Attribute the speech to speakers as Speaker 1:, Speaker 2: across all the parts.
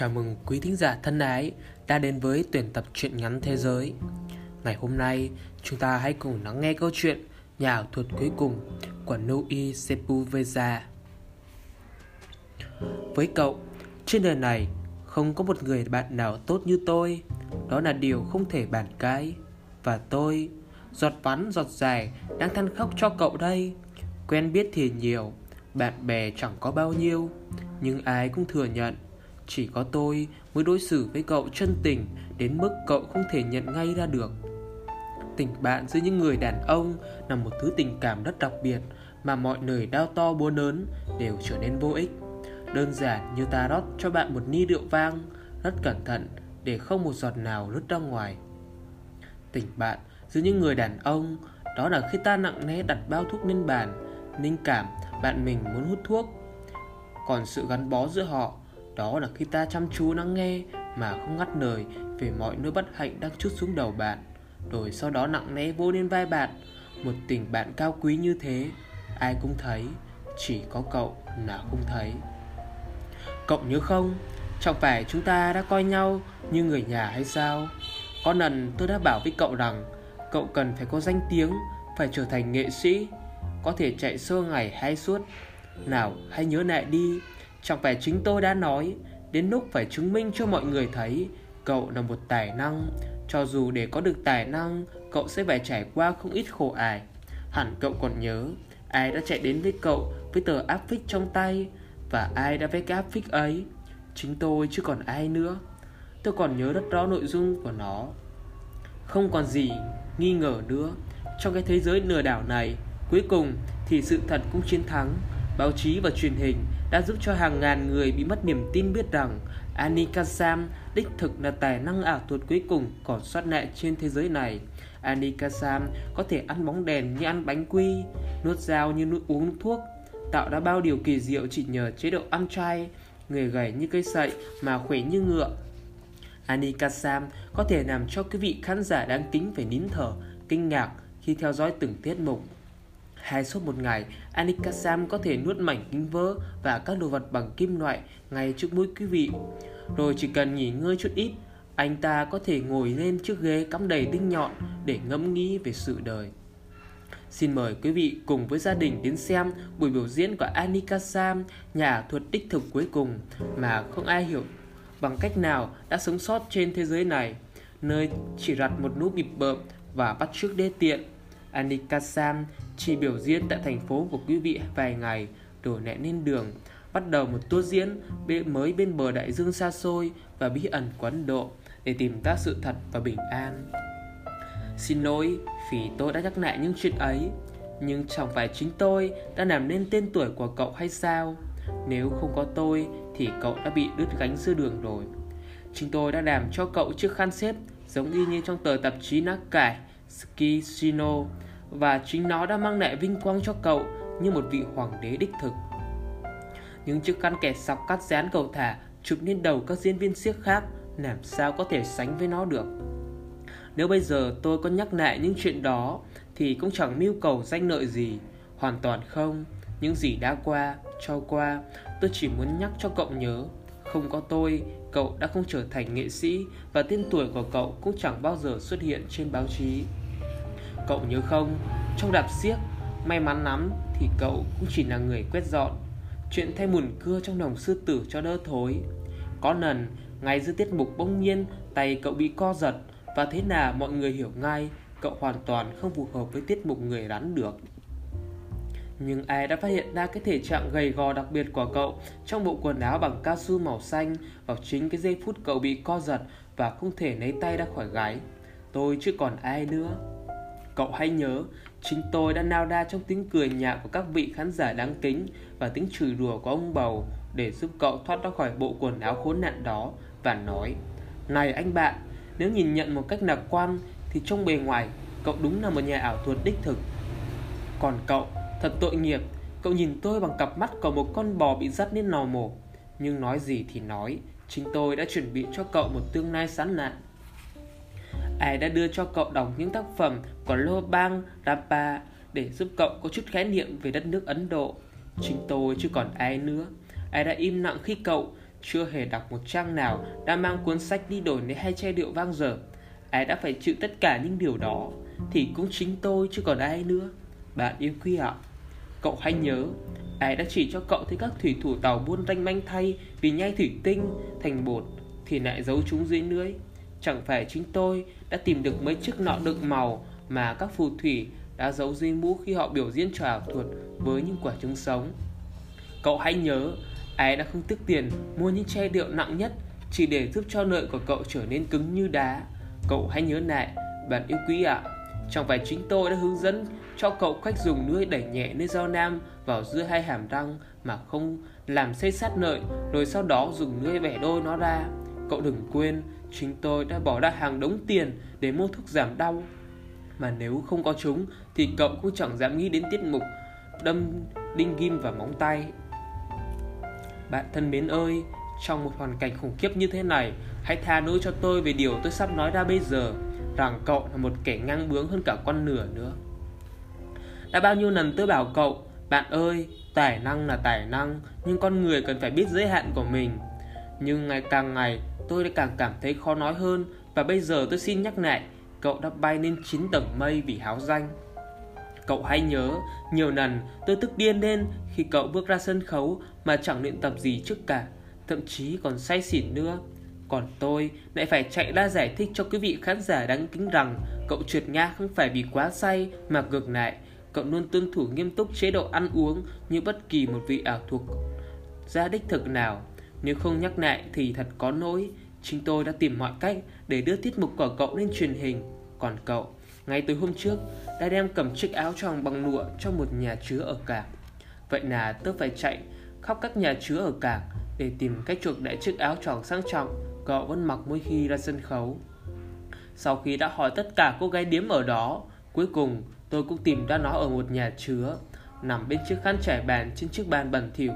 Speaker 1: Chào mừng quý thính giả thân ái đã đến với tuyển tập truyện ngắn thế giới. Ngày hôm nay, chúng ta hãy cùng lắng nghe câu chuyện Nhà ảo thuật cuối cùng của Nui Sepulveda. Với cậu, trên đời này không có một người bạn nào tốt như tôi. Đó là điều không thể bàn cãi. Và tôi, giọt bắn giọt dài, đang than khóc cho cậu đây. Quen biết thì nhiều, bạn bè chẳng có bao nhiêu, nhưng ai cũng thừa nhận chỉ có tôi mới đối xử với cậu chân tình đến mức cậu không thể nhận ngay ra được. Tình bạn giữa những người đàn ông là một thứ tình cảm rất đặc biệt mà mọi lời đau to búa lớn đều trở nên vô ích. Đơn giản như ta rót cho bạn một ni rượu vang, rất cẩn thận để không một giọt nào lướt ra ngoài. Tình bạn giữa những người đàn ông đó là khi ta nặng nề đặt bao thuốc lên bàn, linh cảm bạn mình muốn hút thuốc. Còn sự gắn bó giữa họ đó là khi ta chăm chú lắng nghe mà không ngắt lời về mọi nỗi bất hạnh đang chút xuống đầu bạn. Rồi sau đó nặng nề vô lên vai bạn, Một tình bạn cao quý như thế, Ai cũng thấy, Chỉ có cậu là không thấy. Cậu nhớ không? Chẳng phải chúng ta đã coi nhau như người nhà hay sao? Có lần tôi đã bảo với cậu rằng Cậu cần phải có danh tiếng, Phải trở thành nghệ sĩ, Có thể chạy sơ ngày hay suốt. Nào, hãy nhớ lại đi. Chẳng phải chính tôi đã nói, Đến lúc phải chứng minh cho mọi người thấy, Cậu là một tài năng. Cho dù để có được tài năng, Cậu sẽ phải trải qua không ít khổ ải Hẳn cậu còn nhớ, Ai đã chạy đến với cậu với tờ áp phích trong tay Và ai đã vẽ cái áp phích ấy? Chính tôi chứ còn ai nữa. Tôi còn nhớ rất rõ nội dung của nó. Không còn gì nghi ngờ nữa. Trong cái thế giới lừa đảo này, Cuối cùng thì sự thật cũng chiến thắng. Báo chí và truyền hình đã giúp cho hàng ngàn người bị mất niềm tin biết rằng Annie Kassam đích thực là tài năng ảo thuật cuối cùng còn sót lại trên thế giới này. Annie Kassam có thể ăn bóng đèn như ăn bánh quy, nuốt dao như nuốt uống thuốc, tạo ra bao điều kỳ diệu chỉ nhờ chế độ ăn chay, người gầy như cây sậy mà khỏe như ngựa. Annie Kassam có thể làm cho quý vị khán giả đáng kính phải nín thở, kinh ngạc khi theo dõi từng tiết mục. Hai suốt một ngày, Anika Sam có thể nuốt mảnh kính vỡ và các đồ vật bằng kim loại ngay trước mũi quý vị. Rồi chỉ cần nghỉ ngơi chút ít, anh ta có thể ngồi lên chiếc ghế cắm đầy đinh nhọn để ngẫm nghĩ về sự đời. Xin mời quý vị cùng với gia đình đến xem buổi biểu diễn của Anika Sam, nhà thuật đích thực cuối cùng mà không ai hiểu bằng cách nào đã sống sót trên thế giới này, nơi chỉ rặt một nút bịp bợm và bắt chước đê tiện. Anika Sam chỉ biểu diễn tại thành phố của quý vị vài ngày rồi lại lên đường bắt đầu một tour diễn mới bên bờ đại dương xa xôi và bí ẩn của Ấn Độ để tìm ra sự thật và bình an. Xin lỗi vì tôi đã nhắc lại những chuyện ấy, nhưng chẳng phải chính tôi đã làm nên tên tuổi của cậu hay sao? Nếu không có tôi thì cậu đã bị đứt gánh giữa đường rồi. Chính tôi đã làm cho cậu chiếc khăn xếp giống y như trong tờ tạp chí nát cải Skishino và chính nó đã mang lại vinh quang cho cậu như một vị hoàng đế đích thực. Những chiếc khăn kẻ sọc cắt dán cầu thả chụp lên đầu các diễn viên siếc khác làm sao có thể sánh với nó được. Nếu bây giờ tôi có nhắc lại những chuyện đó thì cũng chẳng mưu cầu danh lợi gì, hoàn toàn không. Những gì đã qua, cho qua, tôi chỉ muốn nhắc cho cậu nhớ, không có tôi, cậu đã không trở thành nghệ sĩ và tên tuổi của cậu cũng chẳng bao giờ xuất hiện trên báo chí. Cậu nhớ không, trong đạp xiếc, may mắn lắm thì cậu cũng chỉ là người quét dọn. Chuyện thay mùn cưa trong đồng sư tử cho đỡ thối. Có lần, ngay giữa tiết mục bỗng nhiên, tay cậu bị co giật và thế nào mọi người hiểu ngay cậu hoàn toàn không phù hợp với tiết mục người rắn được. Nhưng ai đã phát hiện ra cái thể trạng gầy gò đặc biệt của cậu trong bộ quần áo bằng cao su màu xanh vào chính cái giây phút cậu bị co giật và không thể lấy tay ra khỏi gáy. Tôi chứ còn ai nữa. Cậu hãy nhớ, chính tôi đã nao đa trong tiếng cười nhạo của các vị khán giả đáng kính và tiếng chửi rủa của ông bầu để giúp cậu thoát ra khỏi bộ quần áo khốn nạn đó và nói Này anh bạn, nếu nhìn nhận một cách lạc quan thì trong bề ngoài cậu đúng là một nhà ảo thuật đích thực. Còn cậu, thật tội nghiệp, cậu nhìn tôi bằng cặp mắt của một con bò bị dắt lên lò mổ. Nhưng nói gì thì nói, chính tôi đã chuẩn bị cho cậu một tương lai sán lạn ai đã đưa cho cậu đọc những tác phẩm của Lobang Rapa để giúp cậu có chút khái niệm về đất nước Ấn Độ. Chính tôi chứ còn ai nữa. Ai đã im lặng khi cậu chưa hề đọc một trang nào đã mang cuốn sách đi đổi lấy hai chai rượu vang dở. Ai đã phải chịu tất cả những điều đó thì cũng chính tôi chứ còn ai nữa. Bạn yêu quý ạ. Cậu hãy nhớ, ai đã chỉ cho cậu thấy các thủy thủ tàu buôn ranh manh thay vì nhai thủy tinh thành bột thì lại giấu chúng dưới lưới. Chẳng phải chính tôi đã tìm được mấy chiếc nọ đựng màu mà các phù thủy đã giấu dưới mũ khi họ biểu diễn trò ảo thuật với những quả trứng sống. Cậu hãy nhớ, ai đã không tiếc tiền mua những chai rượu nặng nhất chỉ để giúp cho nợ của cậu trở nên cứng như đá. Cậu hãy nhớ lại, bạn yêu quý ạ. À, chẳng phải chính tôi đã hướng dẫn cho cậu cách dùng lưỡi đẩy nhẹ nơi dao nam vào giữa hai hàm răng mà không làm xây sát nợ rồi sau đó dùng lưỡi bẻ đôi nó ra. Cậu đừng quên, chính tôi đã bỏ ra hàng đống tiền để mua thuốc giảm đau. Mà nếu không có chúng thì cậu cũng chẳng dám nghĩ đến tiết mục đâm đinh ghim vào móng tay. Bạn thân mến ơi, trong một hoàn cảnh khủng khiếp như thế này, hãy tha lỗi cho tôi về điều tôi sắp nói ra bây giờ, rằng cậu là một kẻ ngang bướng hơn cả con nửa nữa. Đã bao nhiêu lần tôi bảo cậu, bạn ơi, tài năng là tài năng, nhưng con người cần phải biết giới hạn của mình. Nhưng ngày càng ngày, tôi đã càng cảm thấy khó nói hơn, và bây giờ tôi xin nhắc lại, cậu đã bay lên 9 tầng mây vì háo danh. Cậu hãy nhớ, nhiều lần tôi tức điên lên khi cậu bước ra sân khấu mà chẳng luyện tập gì trước cả, thậm chí còn say xỉn nữa. Còn tôi lại phải chạy ra giải thích cho quý vị khán giả đáng kính rằng cậu trượt ngã không phải vì quá say mà ngược lại, cậu luôn tuân thủ nghiêm túc chế độ ăn uống như bất kỳ một vị ảo thuộc gia đích thực nào. Nếu không nhắc lại thì thật có nỗi, chính tôi đã tìm mọi cách để đưa tiết mục của cậu lên truyền hình. Còn cậu, ngay từ hôm trước, đã đem cầm chiếc áo tròn bằng lụa cho một nhà chứa ở cảng. Vậy là tôi phải chạy khắp các nhà chứa ở cảng để tìm cách chuộc lại chiếc áo tròn sang trọng cậu vẫn mặc mỗi khi ra sân khấu. Sau khi đã hỏi tất cả cô gái điếm ở đó, cuối cùng tôi cũng tìm ra nó ở một nhà chứa, nằm bên chiếc khăn trải bàn trên chiếc bàn bẩn thỉu.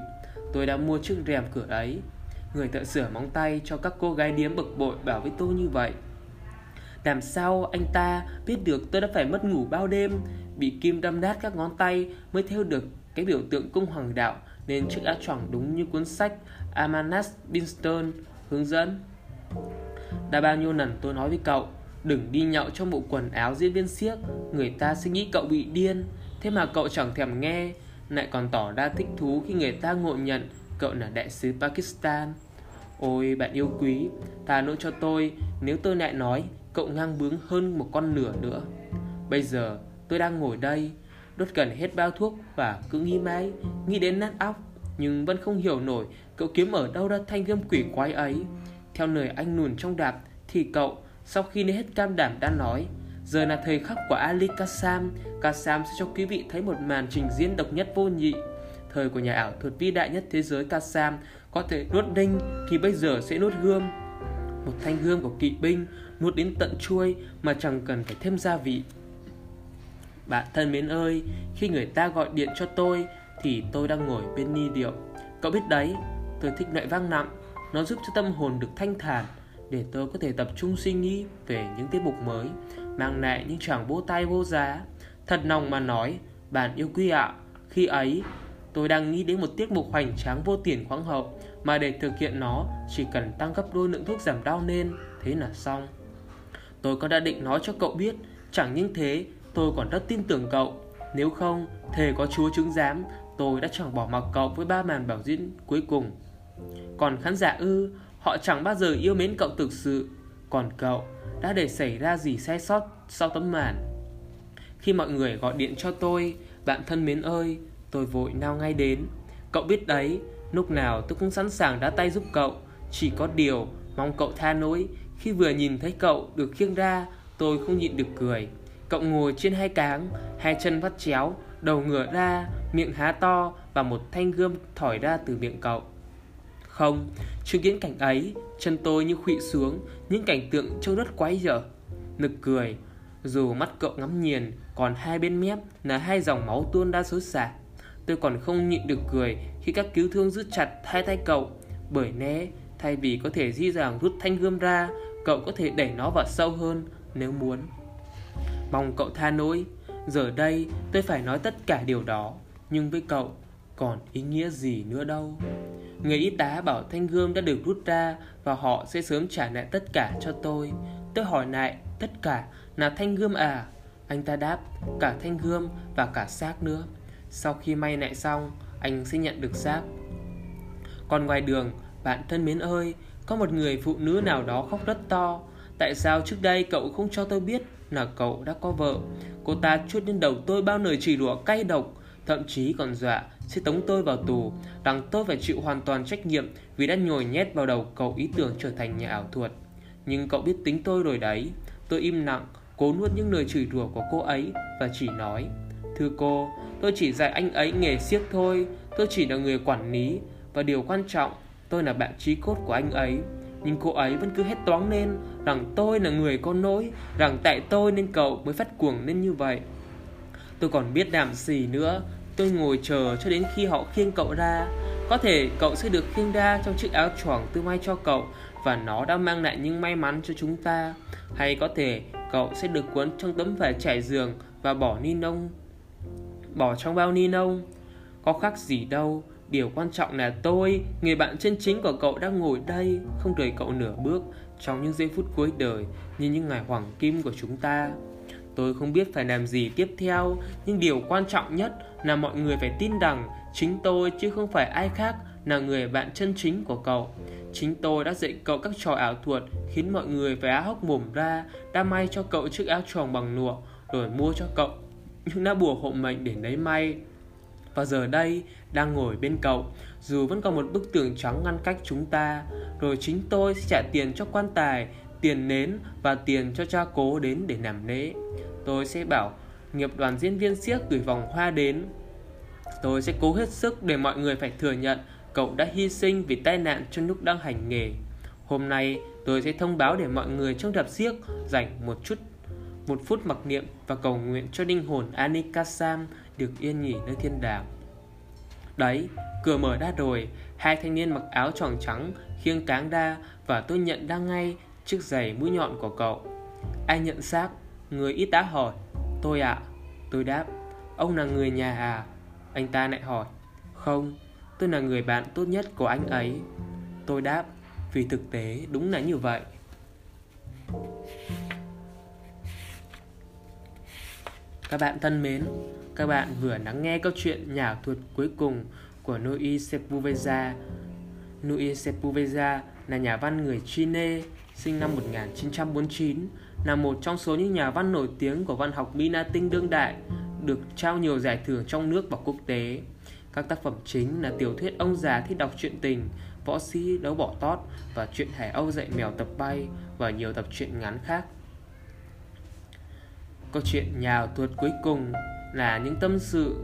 Speaker 1: Tôi đã mua chiếc rèm cửa ấy. Người thợ sửa móng tay cho các cô gái điếm bực bội bảo với tôi như vậy. Làm sao anh ta biết được tôi đã phải mất ngủ bao đêm, Bị kim đâm nát các ngón tay Mới theo được cái biểu tượng cung hoàng đạo, Nên chiếc áo choàng đúng như cuốn sách Amanas Binston hướng dẫn. Đã bao nhiêu lần tôi nói với cậu, Đừng đi nhậu trong bộ quần áo diễn viên siếc, Người ta sẽ nghĩ cậu bị điên. Thế mà cậu chẳng thèm nghe, Lại còn tỏ ra thích thú khi người ta ngộ nhận Cậu là đại sứ Pakistan. Ôi bạn yêu quý Tha lỗi cho tôi Nếu tôi lại nói cậu ngang bướng hơn một con nửa nữa. Bây giờ tôi đang ngồi đây, đốt gần hết bao thuốc và cứ nghĩ mãi, nghĩ đến nát óc, nhưng vẫn không hiểu nổi cậu kiếm ở đâu ra thanh gươm quỷ quái ấy. Theo lời anh nùn trong đạp thì cậu sau khi lấy hết cam đảm đã nói Giờ là thời khắc của Ali Kassam Kassam sẽ cho quý vị thấy một màn trình diễn độc nhất vô nhị Thời của nhà ảo thuật vĩ đại nhất thế giới Kassam có thể nuốt đinh thì bây giờ sẽ nuốt gươm Một thanh gươm của kỵ binh nuốt đến tận chuôi mà chẳng cần phải thêm gia vị. Bạn thân mến ơi, khi người ta gọi điện cho tôi thì tôi đang ngồi bên ni điệu. Cậu biết đấy, tôi thích loại vang nặng, nó giúp cho tâm hồn được thanh thản để tôi có thể tập trung suy nghĩ về những tiết mục mới, mang lại những chàng vỗ tay vô giá. Thật lòng mà nói, bạn yêu quý ạ, khi ấy tôi đang nghĩ đến một tiết mục hoành tráng vô tiền khoáng hậu mà để thực hiện nó chỉ cần tăng gấp đôi lượng thuốc giảm đau lên, thế là xong. Tôi có đã định nói cho cậu biết Chẳng những thế tôi còn rất tin tưởng cậu. Nếu không thề có chúa chứng giám Tôi đã chẳng bỏ mặc cậu với ba màn bảo diễn cuối cùng. Còn khán giả ư Họ chẳng bao giờ yêu mến cậu thực sự. Còn cậu đã để xảy ra gì sai sót sau tấm màn? Khi mọi người gọi điện cho tôi Bạn thân mến ơi Tôi vội nao ngay đến. Cậu biết đấy Lúc nào tôi cũng sẵn sàng đá tay giúp cậu Chỉ có điều mong cậu tha lỗi khi vừa nhìn thấy cậu được khiêng ra, tôi không nhịn được cười. Cậu ngồi trên hai cáng, hai chân vắt chéo, đầu ngửa ra, miệng há to và một thanh gươm thỏi ra từ miệng cậu. Không, chứng kiến cảnh ấy, chân tôi như khụy xuống, những cảnh tượng trông rất quái dở. Nực cười, dù mắt cậu ngắm nghiền, còn hai bên mép là hai dòng máu tuôn ra xối xả. Tôi còn không nhịn được cười khi các cứu thương giữ chặt hai tay cậu, bởi né thay vì có thể dễ dàng rút thanh gươm ra, cậu có thể đẩy nó vào sâu hơn nếu muốn. Mong cậu tha lỗi, giờ đây tôi phải nói tất cả điều đó, nhưng với cậu còn ý nghĩa gì nữa đâu. Người y tá bảo thanh gươm đã được rút ra Và họ sẽ sớm trả lại tất cả cho tôi. Tôi hỏi lại Tất cả là thanh gươm à? Anh ta đáp Cả thanh gươm và cả xác nữa. Sau khi may lại xong anh sẽ nhận được xác Còn ngoài đường Bạn thân mến ơi Có một người phụ nữ nào đó khóc rất to Tại sao trước đây cậu không cho tôi biết Là cậu đã có vợ Cô ta chuốt lên đầu tôi bao lời chỉ đùa cay độc Thậm chí còn dọa sẽ tống tôi vào tù rằng tôi phải chịu hoàn toàn trách nhiệm vì đã nhồi nhét vào đầu cậu ý tưởng trở thành nhà ảo thuật. Nhưng cậu biết tính tôi rồi đấy. Tôi im lặng, cố nuốt những lời chửi rủa của cô ấy và chỉ nói Thưa cô, tôi chỉ dạy anh ấy nghề siếc thôi, tôi chỉ là người quản lý và điều quan trọng, tôi là bạn trí cốt của anh ấy. Nhưng cô ấy vẫn cứ hét toáng lên rằng tôi là người có nỗi rằng tại tôi nên cậu mới phát cuồng lên như vậy. Tôi còn biết làm gì nữa Tôi ngồi chờ cho đến khi họ khiêng cậu ra Có thể cậu sẽ được khiêng ra trong chiếc áo choàng tôi may cho cậu Và nó đã mang lại những may mắn cho chúng ta Hay có thể cậu sẽ được cuốn trong tấm vải trải giường Và bỏ ni lông. Bỏ trong bao ni lông. Có khác gì đâu Điều quan trọng là tôi, người bạn chân chính của cậu đang ngồi đây Không rời cậu nửa bước. Trong những giây phút cuối đời Như những ngày hoàng kim của chúng ta Tôi không biết phải làm gì tiếp theo, nhưng điều quan trọng nhất là mọi người phải tin rằng chính tôi chứ không phải ai khác là người bạn chân chính của cậu. Chính tôi đã dạy cậu các trò ảo thuật khiến mọi người phải á hốc mồm ra, đã may cho cậu chiếc áo choàng bằng lụa, rồi mua cho cậu những đã bùa hộ mệnh để lấy may. Và giờ đây, đang ngồi bên cậu, dù vẫn còn một bức tường trắng ngăn cách chúng ta, rồi chính tôi sẽ trả tiền cho quan tài, tiền nến và tiền cho cha cố đến để làm lễ. Tôi sẽ bảo nghiệp đoàn diễn viên siếc gửi vòng hoa đến. Tôi sẽ cố hết sức để mọi người phải thừa nhận cậu đã hy sinh vì tai nạn trong lúc đang hành nghề. Hôm nay tôi sẽ thông báo để mọi người trong đập siếc dành một chút một phút mặc niệm và cầu nguyện cho linh hồn Anika Sam được yên nghỉ nơi thiên đàng. Đấy, cửa mở ra rồi, hai thanh niên mặc áo tròn trắng khiêng cáng đa và tôi nhận ra ngay chiếc giày mũi nhọn của cậu. Ai nhận xác? Người y tá hỏi Tôi ạ à? Tôi đáp Ông là người nhà à Anh ta lại hỏi Không Tôi là người bạn tốt nhất của anh ấy Tôi đáp Vì thực tế đúng là như vậy Các bạn thân mến Các bạn vừa lắng nghe câu chuyện nhà thuật cuối cùng của Nui Sepulveda Nui Sepulveda là nhà văn người Chile sinh năm 1949 là một trong số những nhà văn nổi tiếng của văn học Mỹ Latin đương đại, được trao nhiều giải thưởng trong nước và quốc tế. Các tác phẩm chính là tiểu thuyết Ông già thích đọc truyện tình, Võ sĩ đấu bỏ tót và chuyện Hải Âu dạy mèo tập bay và nhiều tập truyện ngắn khác. Câu chuyện nhà thuật cuối cùng là những tâm sự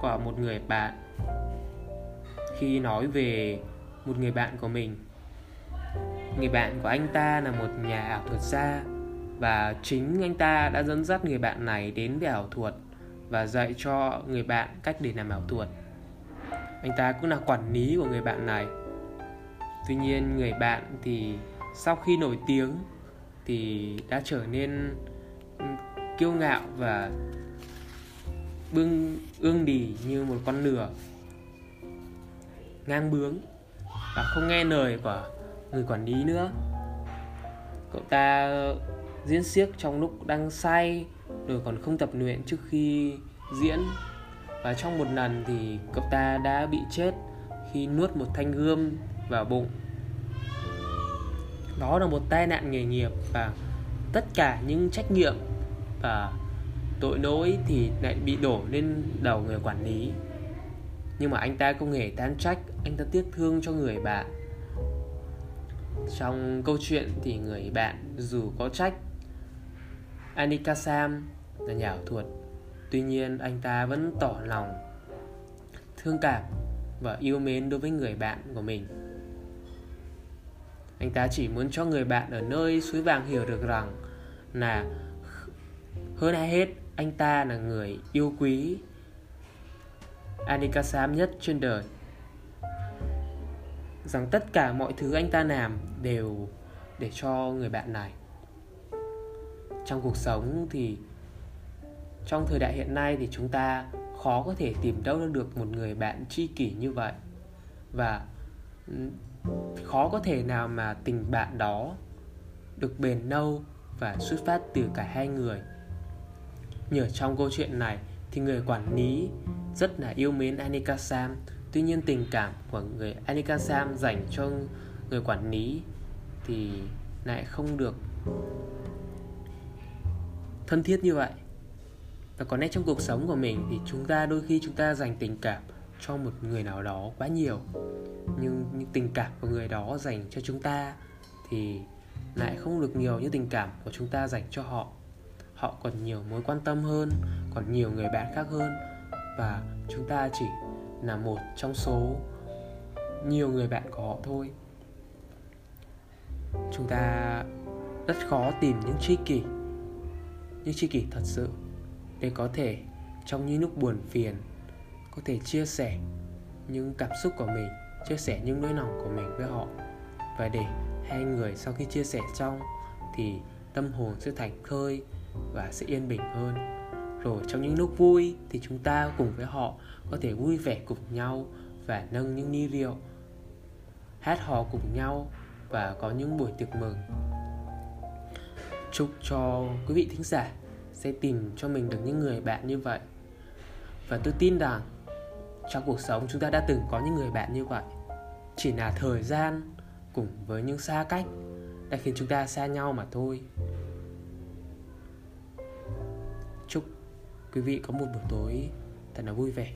Speaker 1: của một người bạn khi nói về một người bạn của mình. Người bạn của anh ta là một nhà ảo thuật gia và chính anh ta đã dẫn dắt người bạn này đến với ảo thuật và dạy cho người bạn cách để làm ảo thuật anh ta cũng là quản lý của người bạn này tuy nhiên, người bạn thì sau khi nổi tiếng thì đã trở nên kiêu ngạo và bưng ương đì như một con lửa ngang bướng và không nghe lời của người quản lý nữa. Cậu ta diễn xiếc trong lúc đang say rồi còn không tập luyện trước khi diễn. Và trong một lần thì cậu ta đã bị chết khi nuốt một thanh gươm vào bụng. Đó là một tai nạn nghề nghiệp và tất cả những trách nhiệm và tội lỗi thì lại bị đổ lên đầu người quản lý. Nhưng mà anh ta không hề tán trách, anh ta tiếc thương cho người bạn trong câu chuyện thì người bạn dù có trách, Anika Sam là nhà ảo thuật. Tuy nhiên anh ta vẫn tỏ lòng, thương cảm và yêu mến đối với người bạn của mình. Anh ta chỉ muốn cho người bạn ở nơi suối vàng hiểu được rằng là hơn ai hết, anh ta là người yêu quý, Anika Sam nhất trên đời. Rằng tất cả mọi thứ anh ta làm đều để cho người bạn này. Trong cuộc sống thì, trong thời đại hiện nay thì chúng ta khó có thể tìm đâu được một người bạn tri kỷ như vậy. Và khó có thể nào mà tình bạn đó được bền lâu và xuất phát từ cả hai người nhờ trong câu chuyện này, thì người quản lý rất là yêu mến Anika Sam. Tuy nhiên tình cảm của người Anika Sam dành cho người quản lý thì lại không được thân thiết như vậy. Và có lẽ trong cuộc sống của mình thì chúng ta đôi khi chúng ta dành tình cảm cho một người nào đó quá nhiều. Nhưng những tình cảm của người đó dành cho chúng ta thì lại không được nhiều như tình cảm của chúng ta dành cho họ họ còn nhiều mối quan tâm hơn, còn nhiều người bạn khác hơn. Và chúng ta chỉ là một trong số nhiều người bạn của họ thôi. Chúng ta rất khó tìm những tri kỷ, những tri kỷ thật sự để có thể, trong những lúc buồn phiền, có thể chia sẻ những cảm xúc của mình, chia sẻ những nỗi lòng của mình với họ. Và để hai người sau khi chia sẻ xong thì tâm hồn sẽ thành khơi và sẽ yên bình hơn. Rồi trong những lúc vui thì chúng ta cùng với họ có thể vui vẻ cùng nhau và nâng những ly rượu, hát hò cùng nhau và có những buổi tiệc mừng. Chúc cho quý vị thính giả sẽ tìm cho mình được những người bạn như vậy. Và tôi tin rằng trong cuộc sống chúng ta đã từng có những người bạn như vậy. Chỉ là thời gian cùng với những xa cách đã khiến chúng ta xa nhau mà thôi. Quý vị có một buổi tối thật là vui vẻ.